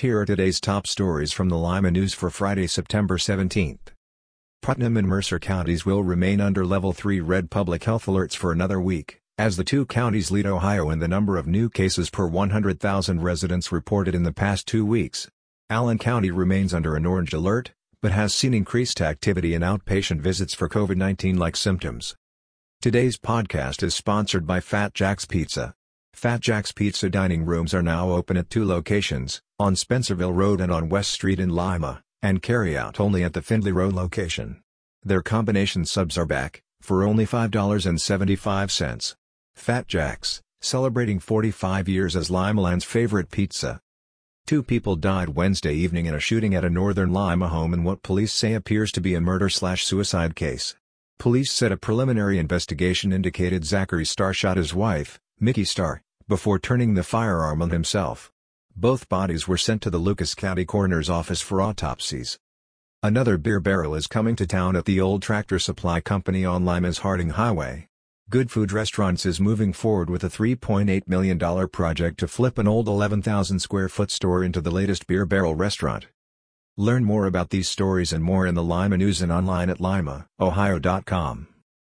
Here are today's top stories from the Lima News for Friday, September 17. Putnam and Mercer counties will remain under Level 3 red public health alerts for another week, as the two counties lead Ohio in the number of new cases per 100,000 residents reported in the past two weeks. Allen County remains under an orange alert, but has seen increased activity in outpatient visits for COVID-19-like symptoms. Today's podcast is sponsored by Fat Jack's Pizza. Fat Jack's Pizza dining rooms are now open at two locations, on Spencerville Road and on West Street in Lima, and carry out only at the Findlay Road location. Their combination subs are back, for only $5.75. Fat Jack's, celebrating 45 years as Limaland's favorite pizza. Two people died Wednesday evening in a shooting at a northern Lima home in what police say appears to be a murder-slash-suicide case. Police said a preliminary investigation indicated Zachary Starr shot his wife, Mickey Starr, before turning the firearm on himself. Both bodies were sent to the Lucas County Coroner's Office for autopsies. Another beer barrel is coming to town at the old Tractor Supply Company on Lima's Harding Highway. Good Food Restaurants is moving forward with a $3.8 million project to flip an old 11,000 square foot store into the latest beer barrel restaurant. Learn more about these stories and more in the Lima News and online at limaohio.com.